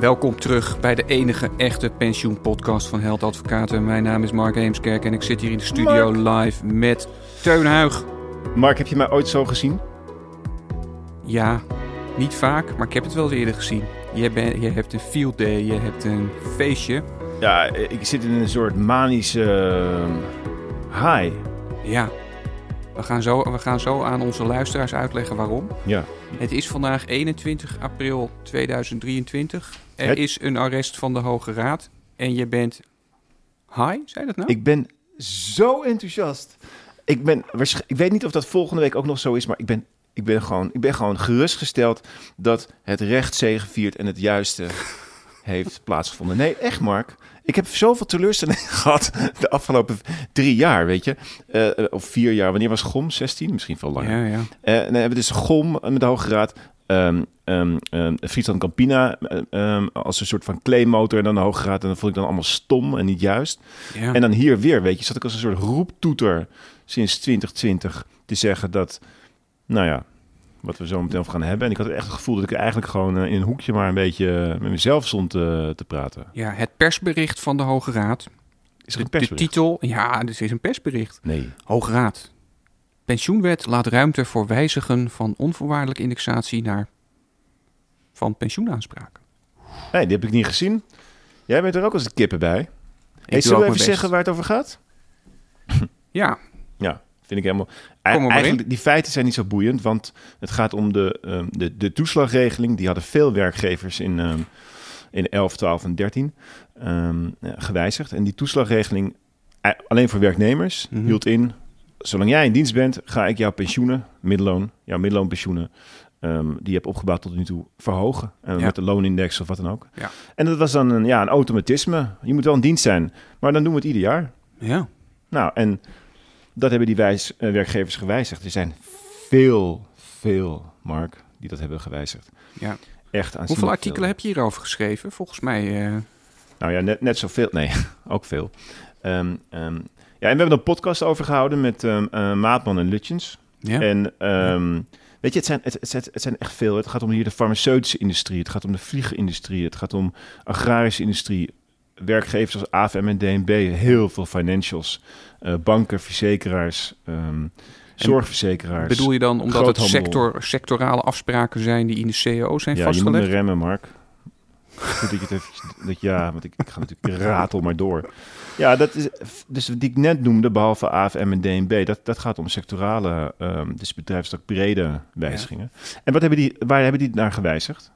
Welkom terug bij de enige echte pensioenpodcast van Held Advocaten. Mijn naam is Mark Heemskerk en ik zit hier in de studio live met Teun Huig. Mark, heb je mij ooit zo gezien? Ja, niet vaak, maar ik heb het wel eens eerder gezien. Je, je hebt een field day, je hebt een feestje. Ja, ik zit in een soort manische uh, high. Ja, we gaan, zo, we gaan zo aan onze luisteraars uitleggen waarom. Ja. Het is vandaag 21 april 2023. Er Het- is een arrest van de Hoge Raad. En je bent high, zei dat nou? Ik ben zo enthousiast. Ik, ben, ik weet niet of dat volgende week ook nog zo is, maar ik ben, ik ben, gewoon, ik ben gewoon gerustgesteld dat het recht zegeviert en het juiste heeft plaatsgevonden. Nee, echt Mark. Ik heb zoveel teleurstelling gehad de afgelopen drie jaar, weet je. Eh, of vier jaar. Wanneer was GOM? 16? Misschien veel langer. Ja, ja. Eh, en dan hebben we dus GOM met de Hoge Raad. ehm ehm ehm, Friesland Campina eh, als een soort van claimmotor en dan de Hoge Raad. En dat vond ik dan allemaal stom en niet juist. ja. En dan hier weer, weet je, zat ik als een soort roeptoeter sinds 2020 te zeggen dat, nou ja, wat we zo meteen over gaan hebben. En ik had echt het gevoel dat ik eigenlijk gewoon eh, in een hoekje maar een beetje eh, met mezelf stond eh, te praten. ja, het persbericht van de Hoge Raad. Is er De, een de persbericht? titel, ja, dit is een persbericht. Nee. Hoge Raad. Pensioenwet laat ruimte voor wijzigen van onvoorwaardelijke indexatie naar van pensioenaanspraken. nee, die heb ik niet gezien. Jij bent er ook als de kippen bij. Ik Hey, zullen we even zeggen waar het over gaat? Ja, Ja, vind ik helemaal. Eigenlijk, die feiten zijn niet zo boeiend, want het gaat om de, ehm, de, de toeslagregeling. Die hadden veel werkgevers in, ehm, in 11, 12 en 13 ehm, gewijzigd. En die toeslagregeling, eh, alleen voor werknemers, Mhm. hield in... Zolang jij in dienst bent, ga ik jouw pensioenen, middelloon, jouw middelloonpensioenen, ehm, die je hebt opgebouwd tot nu toe, verhogen. En Ja. Met de loonindex of wat dan ook. Ja. En dat was dan een, ja, een automatisme. Je moet wel in dienst zijn, maar dan doen we het ieder jaar. ja. Nou, en dat hebben die wijs, eh, werkgevers gewijzigd. Er zijn veel, veel, Mark, die dat hebben gewijzigd. ja. Echt Hoeveel artikelen veel. heb je hierover geschreven? Volgens mij, eh, Nou ja, net, net zoveel. Nee, ook veel. Ehm, ehm, ja, en we hebben een podcast over gehouden met ehm, eh, Maatman en Lutjens. ja. En weet je, het zijn, het, het, het zijn echt veel. Het gaat om hier de farmaceutische industrie. Het gaat om de vliegenindustrie. Het gaat om agrarische industrie. Werkgevers als AFM en DNB. Heel veel financials. eh, banken, verzekeraars, ehm, zorgverzekeraars. Bedoel je dan omdat het sector, sectorale afspraken zijn die in de CAO zijn ja, je moet me vastgelegd? remmen, Mark. Goed dat je het even... Dat, ja, want ik, ik ga natuurlijk ratel maar door. Ja, dat is... Dus die ik net noemde, behalve AFM en DNB... dat, dat gaat om sectorale, ehm, dus bedrijfstak brede wijzigingen. En wat hebben die, waar hebben die naar gewijzigd?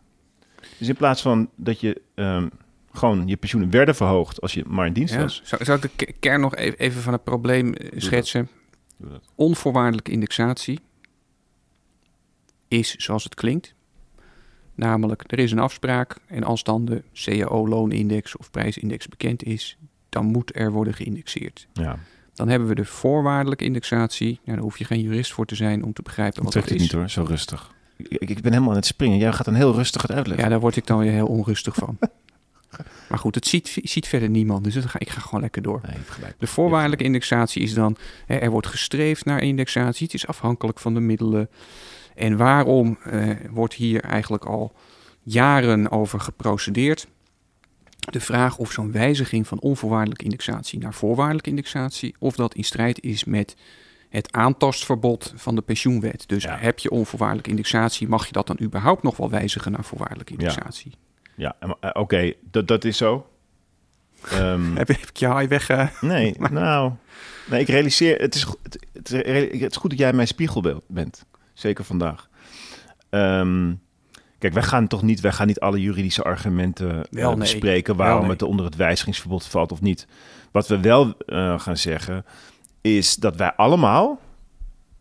Dus in plaats van dat je ehm, gewoon je pensioenen werden verhoogd... als je maar in dienst Ja. was... Zou, zou ik de ke- kern nog even, even van het probleem eh, dat. schetsen? Dat. Onvoorwaardelijke indexatie is zoals het klinkt. Namelijk, er is een afspraak en als dan de CAO-loonindex of prijsindex bekend is, dan moet er worden geïndexeerd. Ja, Dan hebben we de voorwaardelijke indexatie. Ja, daar hoef je geen jurist voor te zijn om te begrijpen dat wat dat het is. niet hoor, zo rustig. Ik, ik ik ben helemaal aan het springen. Jij gaat dan heel rustig het uitleggen. Ja, daar word ik dan weer heel onrustig van. maar goed, het ziet, ziet verder niemand, dus ga, ik ga gewoon lekker door. Nee. De voorwaardelijke indexatie is dan, hè, er wordt gestreefd naar indexatie. Het is afhankelijk van de middelen. En waarom eh, wordt hier eigenlijk al jaren over geprocedeerd? De vraag of zo'n wijziging van onvoorwaardelijke indexatie naar voorwaardelijke indexatie, of dat in strijd is met het aantastverbod van de pensioenwet. Dus Ja. heb je onvoorwaardelijke indexatie, mag je dat dan überhaupt nog wel wijzigen naar voorwaardelijke indexatie? Ja, maar, eh, oké, dat, dat is zo. Ehm, Heb, ik je haai weg? eh? nee, nou, nee, ik realiseer, het is, het, het, is- goed dat jij mijn spiegelbeeld bent. Zeker vandaag. Ehm, kijk, wij gaan toch niet, wij gaan niet alle juridische argumenten eh, Wel, bespreken waarom het onder het wijzigingsverbod valt of niet. Wat we wel gaan zeggen, is dat wij allemaal,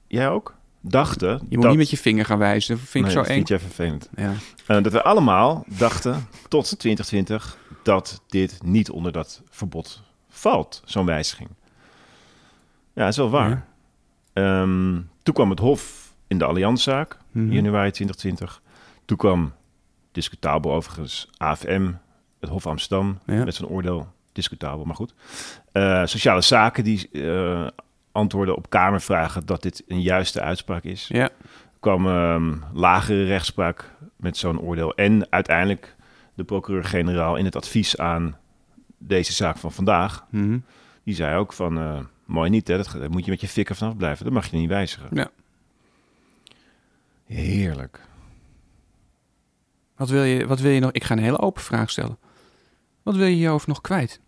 jij ook, dachten... Je moet dat, niet met je vinger gaan wijzen, dat vind ik Nee, zo dat eng. vind jij vervelend. Ja. Eh, dat we allemaal dachten tot 2020 dat dit niet onder dat verbod valt, zo'n wijziging. Ja, dat is wel waar. Ja. Ehm, toen kwam het Hof in de Allianzzaak, Mhm. januari 2020. Toen kwam, discutabel overigens, AFM, het Hof Amsterdam, Ja. met zijn oordeel, discutabel, maar goed. Eh, sociale Zaken, die eh, antwoorden op Kamervragen dat dit een juiste uitspraak is Ja, kwam ehm, lagere rechtspraak met zo'n oordeel. En uiteindelijk de procureur-generaal in het advies aan deze zaak van vandaag, Mhm. die zei ook van, eh, mooi niet hè, dat, moet je met je fikken vanaf blijven, dat mag je niet wijzigen. Ja. Heerlijk. Wat wil, je, wat wil je nog? Ik ga een hele open vraag stellen. Wat wil je hierover nog kwijt?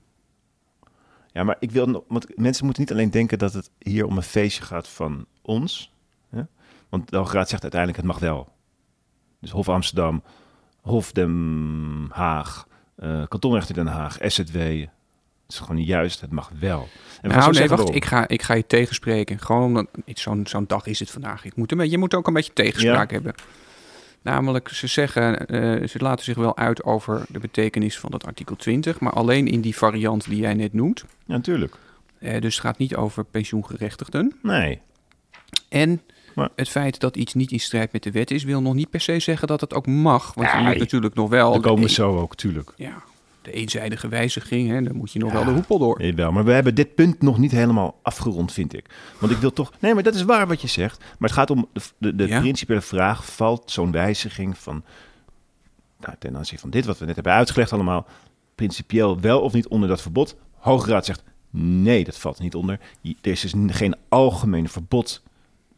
Ja, maar ik wil want mensen moeten niet alleen denken dat het hier om een feestje gaat van ons. Hè? Want de Hoge Raad zegt uiteindelijk het mag wel. Dus Hof Amsterdam, Hof Den Haag, kantonrechter Den Haag, SZW. Het is gewoon niet juist, het mag wel. En nou, nee, wacht. Ik ga, ik ga je tegenspreken. Gewoon omdat zo'n zo'n dag is het vandaag. Ik moet een, je moet ook een beetje tegenspraak hebben. Namelijk, ze zeggen, eh, ze laten zich wel uit over de betekenis van dat artikel 20, maar alleen in die variant die jij net noemt. Ja, natuurlijk. Eh, dus het gaat niet over pensioengerechtigden. Nee. En Maar- het feit dat iets niet in strijd met de wet is, wil nog niet per se zeggen dat het ook mag. Want je Nee. moet natuurlijk nog wel. Daar komen we zo ook, tuurlijk. ja, de eenzijdige wijziging, hè, dan moet je nog wel de hoepel door. Jawel, maar we hebben dit punt nog niet helemaal afgerond, vind ik. Want ik wil toch... Nee, maar dat is waar wat je zegt. Maar het gaat om de, de, de Ja. principiële vraag... valt zo'n wijziging van... Nou, ten aanzien van dit wat we net hebben uitgelegd allemaal... principieel wel of niet onder dat verbod? Hoge Raad zegt... nee, dat valt niet onder. Er is dus geen algemeen verbod...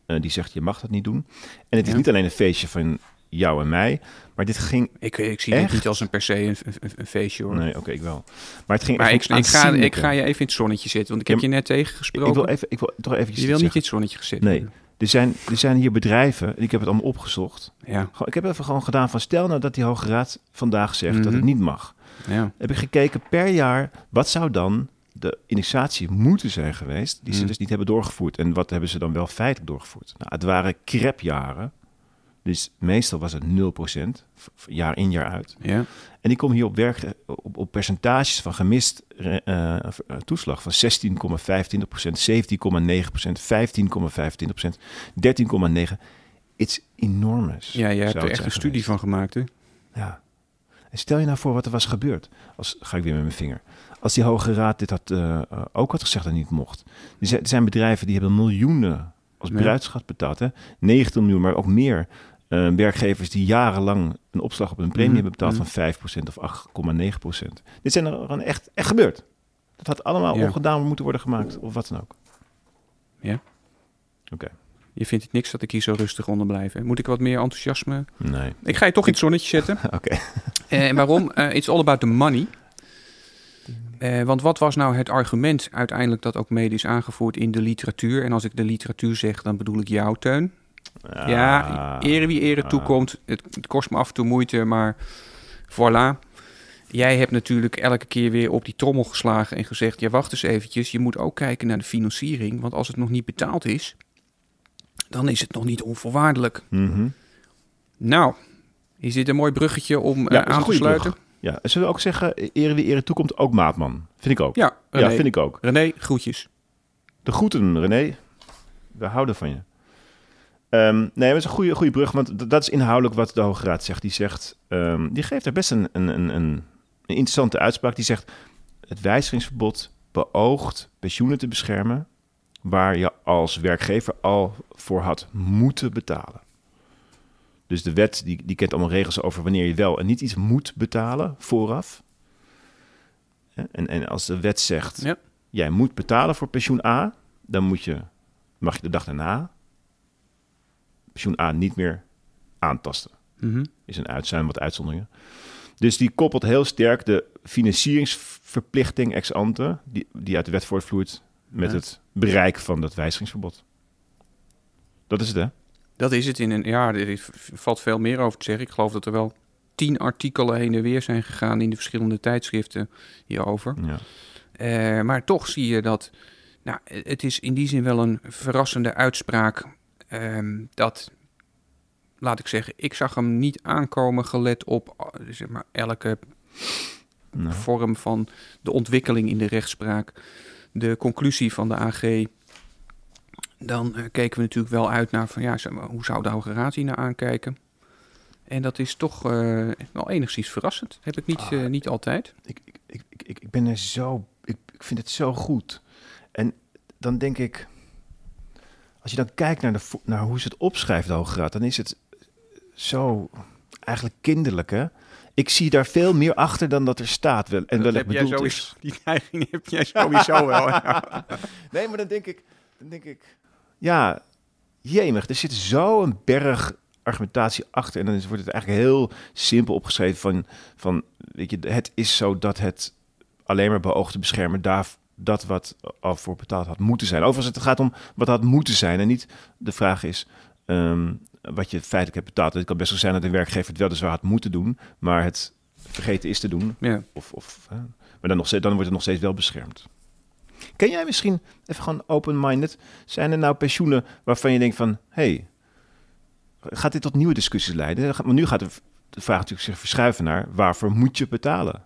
eh, die zegt je mag dat niet doen. En het is Ja. niet alleen een feestje van jou en mij... maar dit ging... Ik, ik zie dit niet als een per se een, een, een feestje hoor. Nee, oké, ik wel. Maar het ging Maar ik, ga, ik ga je even in het zonnetje zitten, want ik heb Ja, je net tegengesproken. ik wil even, ik wil toch eventjes je wil niet in het zonnetje gezet Nee. Er zijn, er zijn hier bedrijven, en ik heb het allemaal opgezocht. Ja, Ik heb even gewoon gedaan van stel nou dat die Hoge Raad vandaag zegt dat Mhm. het niet mag. ja. Heb ik gekeken per jaar, wat zou dan de indexatie moeten zijn geweest, die ze Mhm. dus niet hebben doorgevoerd. En wat hebben ze dan wel feitelijk doorgevoerd? Nou, het waren crepjaren. Dus meestal was het 0%, v- v- jaar in jaar uit. ja. En die komen hier op werk op, op percentages van gemist eh, eh, toeslag van 16,25%, 17,9%, 15,25%, 13,9%. It's enormous. ja je hebt er echt een studie geweest. van gemaakt. Hè? Ja. En stel je nou voor wat er was gebeurd. Als, ga ik weer met mijn vinger. Als die Hoge Raad dit had, eh, eh, ook had gezegd dat niet mocht. Er zijn, bedrijven die hebben miljoenen als bruidschat betaald. Hè? 90 miljoen, maar ook meer. Eh, werkgevers die jarenlang een opslag op een premie Mhm, hebben betaald mhm. van 5% of 8,9%. Dit zijn er gewoon echt, echt gebeurd. Dat had allemaal Ja. ongedaan moeten worden gemaakt, of wat dan ook. Ja. Oké. Je vindt het niks dat ik hier zo rustig onder blijf. hè? Moet ik wat meer enthousiasme? Nee. Ik ga je toch in het zonnetje zetten. Oké. Eh, En waarom? Eh, it's all about the money. Want wat was nou het argument uiteindelijk dat ook mede is aangevoerd in de literatuur? En als ik de literatuur zeg, dan bedoel ik jou, Teun. Ja, Ah. ere wie ere toekomt. Het, het kost me af en toe moeite, maar voilà. Jij hebt natuurlijk elke keer weer op die trommel geslagen en gezegd... ja, wacht eens eventjes, je moet ook kijken naar de financiering. Want als het nog niet betaald is, dan is het nog niet onvoorwaardelijk. Mhm. Nou, is dit een mooi bruggetje om Ja, eh, aan te sluiten? brug. Ja, en zullen we ook zeggen, ere wie ere toekomt, ook maatman. Vind ik ook. Ja, René. Ja, vind ik ook. René, groetjes. De groeten, René. We houden van je. Ehm, nee, dat is een goede, goede brug, want dat is inhoudelijk wat de Hoge Raad zegt. Die, zegt, ehm, die geeft er best een, een, een, een interessante uitspraak. Die zegt, het wijzigingsverbod beoogt pensioenen te beschermen... waar je als werkgever al voor had moeten betalen. Dus de wet die, die kent allemaal regels over wanneer je wel en niet iets moet betalen vooraf. En, en als de wet zegt, Ja. jij moet betalen voor pensioen A, dan moet je, mag je de dag daarna pensioen A niet meer aantasten. Mhm. Is een uit, zijn wat uitzonderingen. Dus die koppelt heel sterk de financieringsverplichting ex ante, die, die uit de wet voortvloeit, met Ja. het bereik van dat wijzigingsverbod. Dat is het, hè? Dat is het in een. Ja, er is- valt veel meer over te zeggen. Ik geloof dat er wel tien artikelen heen en weer zijn gegaan in de verschillende tijdschriften hierover. Ja. Eh, maar toch zie je dat. Nou, het is in die zin wel een verrassende uitspraak. Ehm, dat, laat ik zeggen, ik zag hem niet aankomen gelet op eh, zeg maar, elke Nou, vorm van de ontwikkeling in de rechtspraak. De conclusie van de AG. Dan eh, keken we natuurlijk wel uit naar van ja, zeg maar, hoe zou de Hoge Raad hier naar aankijken? En dat is toch eh, wel enigszins verrassend. Heb ik niet, Ah. niet altijd. ik, ik, ik, ik, ik- ik ben er zo. Ik, ik vind het zo goed. En dan denk ik. Als je dan kijkt naar, de, naar hoe ze het opschrijft, de Hoge Raad, dan is het zo eigenlijk kinderlijk, hè? Ik zie daar veel meer achter dan dat er staat. Wel, en Dat wellicht heb jij sowieso, is. die neiging heb jij sowieso wel. ja. Nee, maar dan denk ik, dan denk ik, ja, jemig, er zit zo'n berg argumentatie achter. En dan is, wordt het eigenlijk heel simpel opgeschreven van, van, weet je, het is zo dat het alleen maar beoogt te beschermen daar dat wat al voor betaald had moeten zijn. Overigens, het gaat om wat had moeten zijn en niet de vraag is ehm, wat je feitelijk hebt betaald. Het kan best wel zijn dat een werkgever het wel dus had moeten doen, maar het vergeten is te doen. Ja. Of, of, hè. Maar dan, nog dan wordt het nog steeds wel beschermd. Ken jij misschien, even gewoon open-minded, zijn er nou pensioenen waarvan je denkt van, hey, gaat dit tot nieuwe discussies leiden? Maar nu gaat de, de vraag natuurlijk zich verschuiven naar, waarvoor moet je betalen?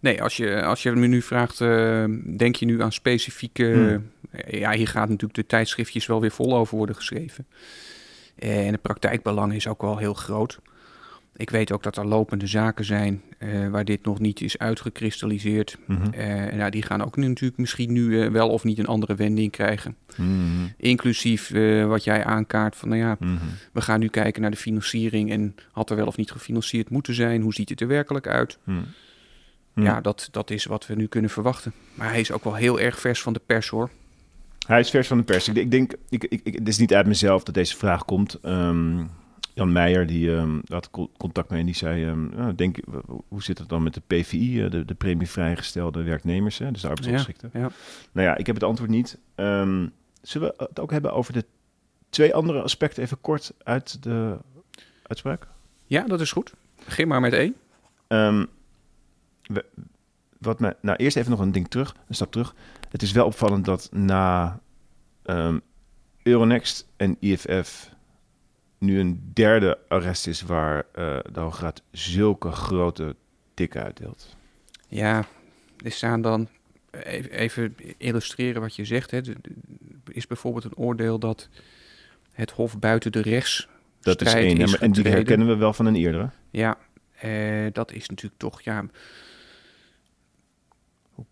Nee, als je, als je me nu vraagt, eh, denk je nu aan specifieke... Hmm. Ja, hier gaat natuurlijk de tijdschriftjes wel weer vol over worden geschreven. En het praktijkbelang is ook wel heel groot. Ik weet ook dat er lopende zaken zijn eh, waar dit nog niet is uitgekristalliseerd. Mhm. Eh, en ja, die gaan ook nu natuurlijk misschien nu eh, wel of niet een andere wending krijgen. Mhm. Inclusief eh, wat jij aankaart van, nou ja, Mhm. we gaan nu kijken naar de financiering en had er wel of niet gefinancierd moeten zijn. Hoe ziet het er werkelijk uit? Mhm. Ja, dat, dat is wat we nu kunnen verwachten. Maar hij is ook wel heel erg vers van de pers hoor. Hij is vers van de pers. Ik, ik denk, ik, ik, ik, het is niet uit mezelf dat deze vraag komt. Ehm, Jan Meijer, die ehm, had co- contact mee en die zei, ehm, denk, hoe zit het dan met de PVI, eh, de, de premie vrijgestelde werknemers, hè, dus de arbeidsongeschikten? Ja. Nou ja, ik heb het antwoord niet. Zullen we het ook hebben over de twee andere aspecten even kort uit de uitspraak? ja, dat is goed. Begin maar met één. We- wat me, nou, eerst even nog een ding terug, een stap terug. Het is wel opvallend dat na ehm, Euronext en IFF nu een derde arrest is waar eh, de Hoge Raad zulke grote tikken uitdeelt. Ja, er staan dan, even, even illustreren wat je zegt. Hè. Er is bijvoorbeeld een oordeel dat het Hof buiten de rechts. Dat is één. en die herkennen we wel van een eerdere. Ja, eh, dat is natuurlijk toch, ja,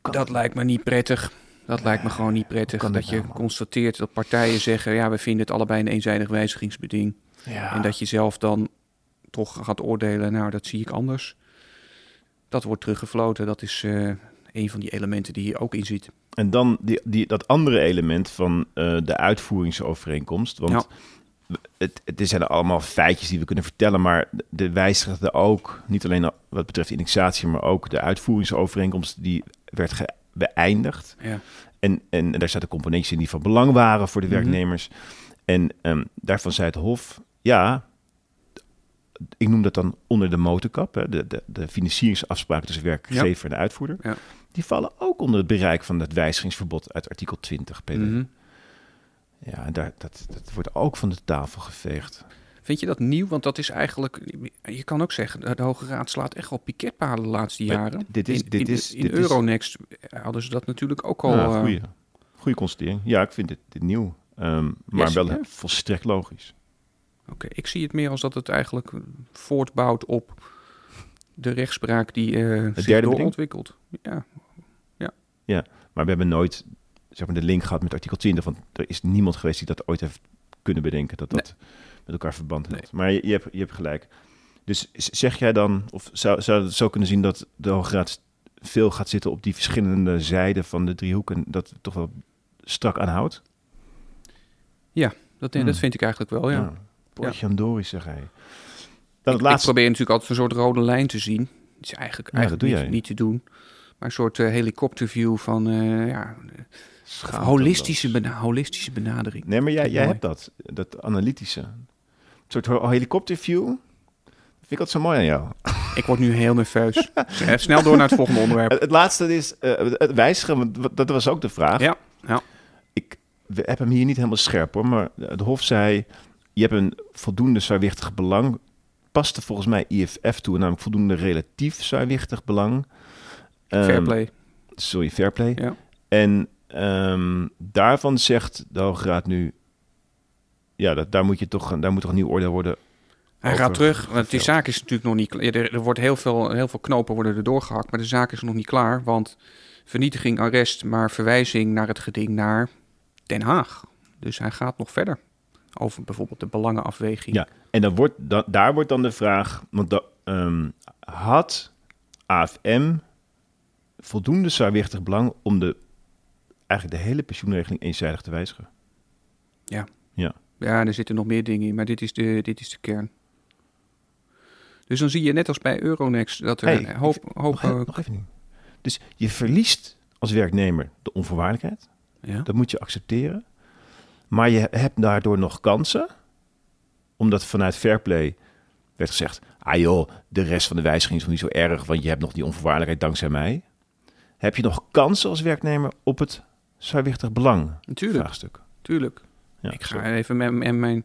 Dat lijkt me niet prettig. Dat lijkt me gewoon niet prettig. Dat dat je nou, constateert dat partijen zeggen, ja, we vinden het allebei een eenzijdig wijzigingsbeding. Ja. En dat je zelf dan toch gaat oordelen, nou, dat zie ik anders. Dat wordt teruggefloten. Dat is eh, een van die elementen die hier ook in zit. En dan die, die, dat andere element van eh, de uitvoeringsovereenkomst. Want het, het zijn allemaal feitjes die we kunnen vertellen, maar de wijzigde ook, niet alleen wat betreft indexatie, maar ook de uitvoeringsovereenkomst die werd ge- beëindigd. Ja. En, en daar zaten componentjes in die van belang waren voor de Mhm. werknemers. En ehm, daarvan zei het Hof, ja, ik noem dat dan onder de motorkap, hè, de, de, de financieringsafspraken tussen werkgever en de uitvoerder. Ja. Die vallen ook onder het bereik van het wijzigingsverbod uit artikel 20 PW. Mhm. Ja, en daar, dat, dat wordt ook van de tafel geveegd. Vind je dat nieuw? Want dat is eigenlijk, je kan ook zeggen, de Hoge Raad slaat echt wel piketpalen de laatste jaren. dit is- in, dit in- is- in dit is- Euronext hadden ze dat natuurlijk ook al. Ja, eh, goeie, goeie constatering. Ja, ik vind dit, dit nieuw. Ehm, maar Yes, wel ja. volstrekt logisch. Oké, ik zie het meer als dat het eigenlijk voortbouwt op de rechtspraak die eh zich derde beding? doorontwikkelt. Ja, Maar we hebben nooit zeg maar, de link gehad met artikel 20. Want er is niemand geweest die dat ooit heeft kunnen bedenken. Dat dat met elkaar verband heeft. Maar je, je, hebt, je hebt gelijk. Dus zeg jij dan, of zou, zou het zo kunnen zien dat de Hoge Raad veel gaat zitten op die verschillende zijden van de driehoek en dat het toch wel strak aanhoudt? dat, Hmm. dat vind ik eigenlijk wel, ja. Potjandori, zeg hij. Dan ik, het ik probeer natuurlijk altijd een soort rode lijn te zien. Het is eigenlijk, Ja, eigenlijk dat niet, niet te doen. Maar een soort eh, helikopterview van eh, ja, holistische, bena- holistische benadering. Nee, maar jij, jij hebt dat, dat analytische. Een soort helikopterview. Vind ik dat zo mooi aan jou. Ik word nu heel nerveus. Snel door naar het volgende onderwerp. Het, het laatste is eh, het wijzigen, want dat was ook de vraag. Ja, ja. Ik we hebben hem hier niet helemaal scherp hoor, maar het Hof zei: je hebt een voldoende zwaarwichtig belang. Paste volgens mij IFF toe, namelijk voldoende relatief zwaarwichtig belang. Ehm, Fair play. Sorry, fair play. Ja. En ehm, daarvan zegt de Hoge Raad nu: ja, dat, daar, moet je toch, daar moet toch een nieuw oordeel worden Hij gaat terug, want die zaak is natuurlijk nog niet klaar. Er, er wordt heel veel, heel veel knopen worden er doorgehakt, maar de zaak is nog niet klaar. Want vernietiging, arrest, maar verwijzing naar het geding naar Den Haag. Dus hij gaat nog verder. over bijvoorbeeld de belangenafweging. Ja, en dan wordt, dan, daar wordt dan de vraag, want da- ehm, had AFM voldoende zwaarwichtig belang om de, eigenlijk de hele pensioenregeling eenzijdig te wijzigen? Ja. Ja. Ja, er zitten nog meer dingen in, maar dit is de, dit is de kern. Dus dan zie je net als bij Euronext dat er Hey, een hoop... hoop Nog, eh, nog even niet. Dus je verliest als werknemer de onvoorwaardelijkheid. ja. Dat moet je accepteren. Maar je hebt daardoor nog kansen. Omdat vanuit Fairplay werd gezegd... Ah joh, de rest van de wijziging is nog niet zo erg... want je hebt nog die onvoorwaardelijkheid dankzij mij. Heb je nog kansen als werknemer op het zwaarwichtig belang Natuurlijk, vraagstuk? tuurlijk. Ja, ik ga even met, met mijn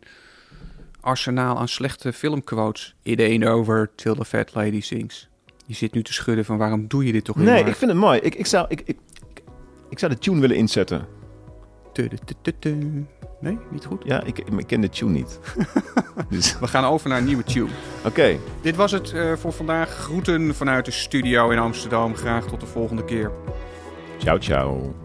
arsenaal aan slechte filmquotes. It ain't over till the fat lady sings. Je zit nu te schudden van waarom doe je dit toch weer Nee, ik vind het mooi. Ik, ik, zou, ik, ik, zou de tune willen inzetten. Nee, niet goed. Ja, ik, ik ken de tune niet. dus, We gaan over naar een nieuwe tune. Oké, Dit was het eh, voor vandaag. Groeten vanuit de studio in Amsterdam. Graag tot de volgende keer. ciao ciao.